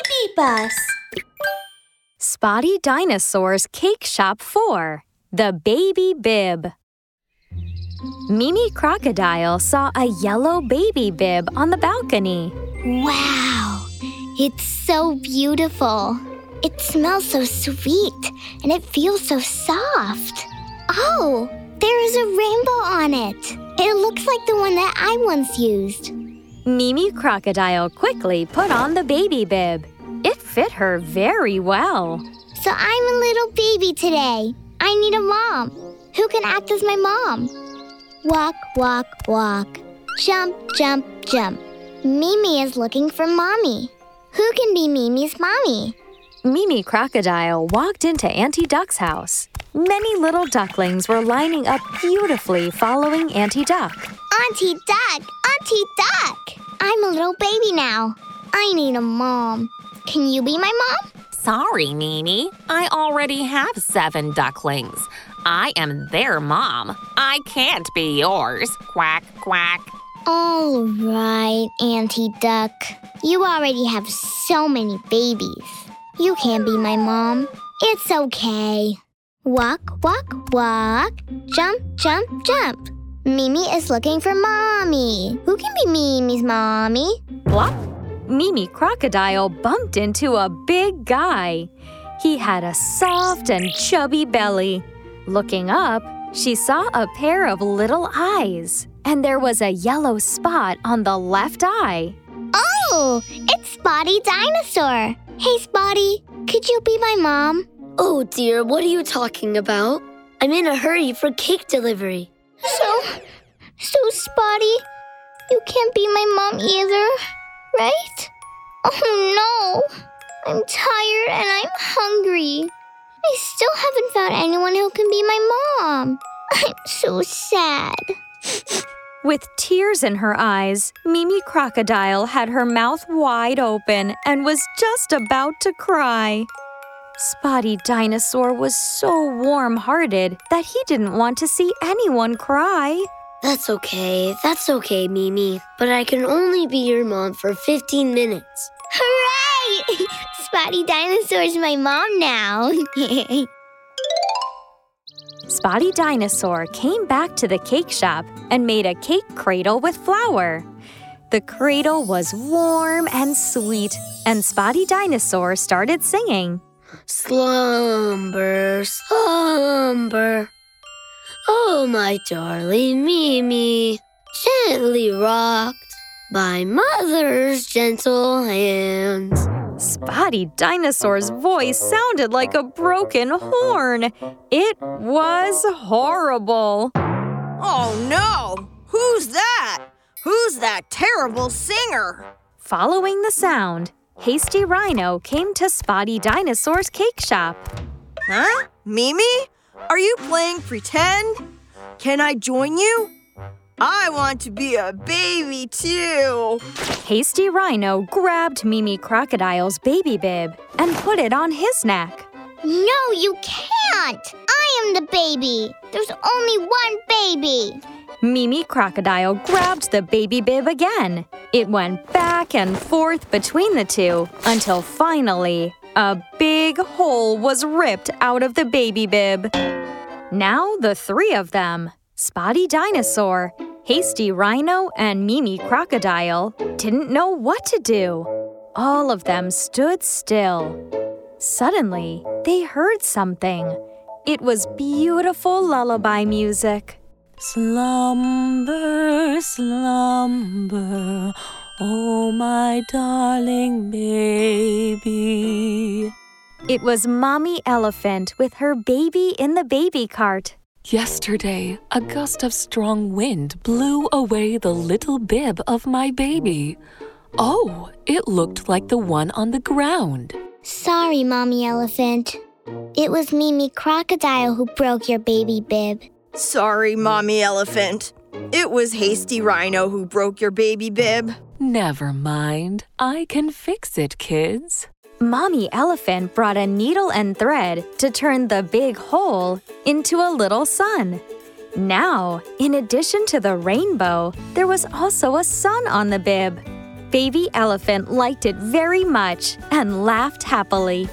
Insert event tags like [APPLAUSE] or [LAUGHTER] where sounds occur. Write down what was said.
BabyBus. Spotty Dinosaur's Cake Shop 4 The Baby Bib. Mimi Crocodile saw a yellow baby bib on the balcony. Wow, it's so beautiful. It smells so sweet and it feels so soft. Oh, there is a rainbow on it. It looks like the one that I once used. Mimi Crocodile quickly put on the baby bib. It fit her very well. So I'm a little baby today. I need a mom. Who can act as my mom? Walk, walk, walk. Jump, jump, jump. Mimi is looking for mommy. Who can be Mimi's mommy? Mimi Crocodile walked into Auntie Duck's house. Many little ducklings were lining up beautifully following Auntie Duck. Auntie Duck! Auntie Duck! I'm a little baby now. I need a mom. Can you be my mom? Sorry, Mimi. I already have seven ducklings. I am their mom. I can't be yours. Quack, quack. All right, Auntie Duck. You already have so many babies. You can't be my mom. It's okay. Walk, walk, walk. Jump, jump, jump. Mimi is looking for mommy. Who can be Mimi's mommy? Plop! Mimi Crocodile bumped into a big guy. He had a soft and chubby belly. Looking up, she saw a pair of little eyes, and there was a yellow spot on the left eye. Oh, it's Spotty Dinosaur. Hey, Spotty, could you be my mom? Oh dear, what are you talking about? I'm in a hurry for cake delivery. So, Spotty, you can't be my mom either, right? Oh no, I'm tired and I'm hungry. I still haven't found anyone who can be my mom. [LAUGHS] I'm so sad. With tears in her eyes, Mimi Crocodile had her mouth wide open and was just about to cry. Spotty Dinosaur was so warm hearted that he didn't want to see anyone cry. That's okay, that's okay, Mimi. But I can only be your mom for 15 minutes. Hooray! [LAUGHS] Spotty Dinosaur's my mom now. [LAUGHS] Spotty Dinosaur came back to the cake shop and made a cake cradle with flour. The cradle was warm and sweet, and Spotty Dinosaur started singing. Slumber, slumber. Oh, my darling Mimi, gently rocked by mother's gentle hands. Spotty Dinosaur's voice sounded like a broken horn. It was horrible. Oh no! Who's that? Who's that terrible singer? Following the sound, Hasty Rhino came to Spotty Dinosaur's cake shop. Huh? Mimi? Are you playing pretend? Can I join you? I want to be a baby too. Hasty Rhino grabbed Mimi Crocodile's baby bib and put it on his neck. no, you can't. I am the baby. There's only one baby. Mimi Crocodile grabbed the baby bib again. It went back and forth between the two until finally a big hole was ripped out of the baby bib. Now the three of them, Spotty Dinosaur, Hasty Rhino, and Mimi Crocodile, didn't know what to do. All of them stood still. Suddenly, they heard something. It was beautiful lullaby music. Slumber, slumber, oh my darling baby. It was Mommy Elephant with her baby in the baby cart. Yesterday, a gust of strong wind blew away the little bib of my baby. Oh, it looked like the one on the ground. Sorry, Mommy Elephant. It was Mimi Crocodile who broke your baby bib. Sorry, Mommy Elephant. It was Hasty Rhino who broke your baby bib. Never mind, I can fix it, kids. Mommy Elephant brought a needle and thread to turn the big hole into a little sun. Now, in addition to the rainbow, there was also a sun on the bib. Baby elephant liked it very much and laughed happily.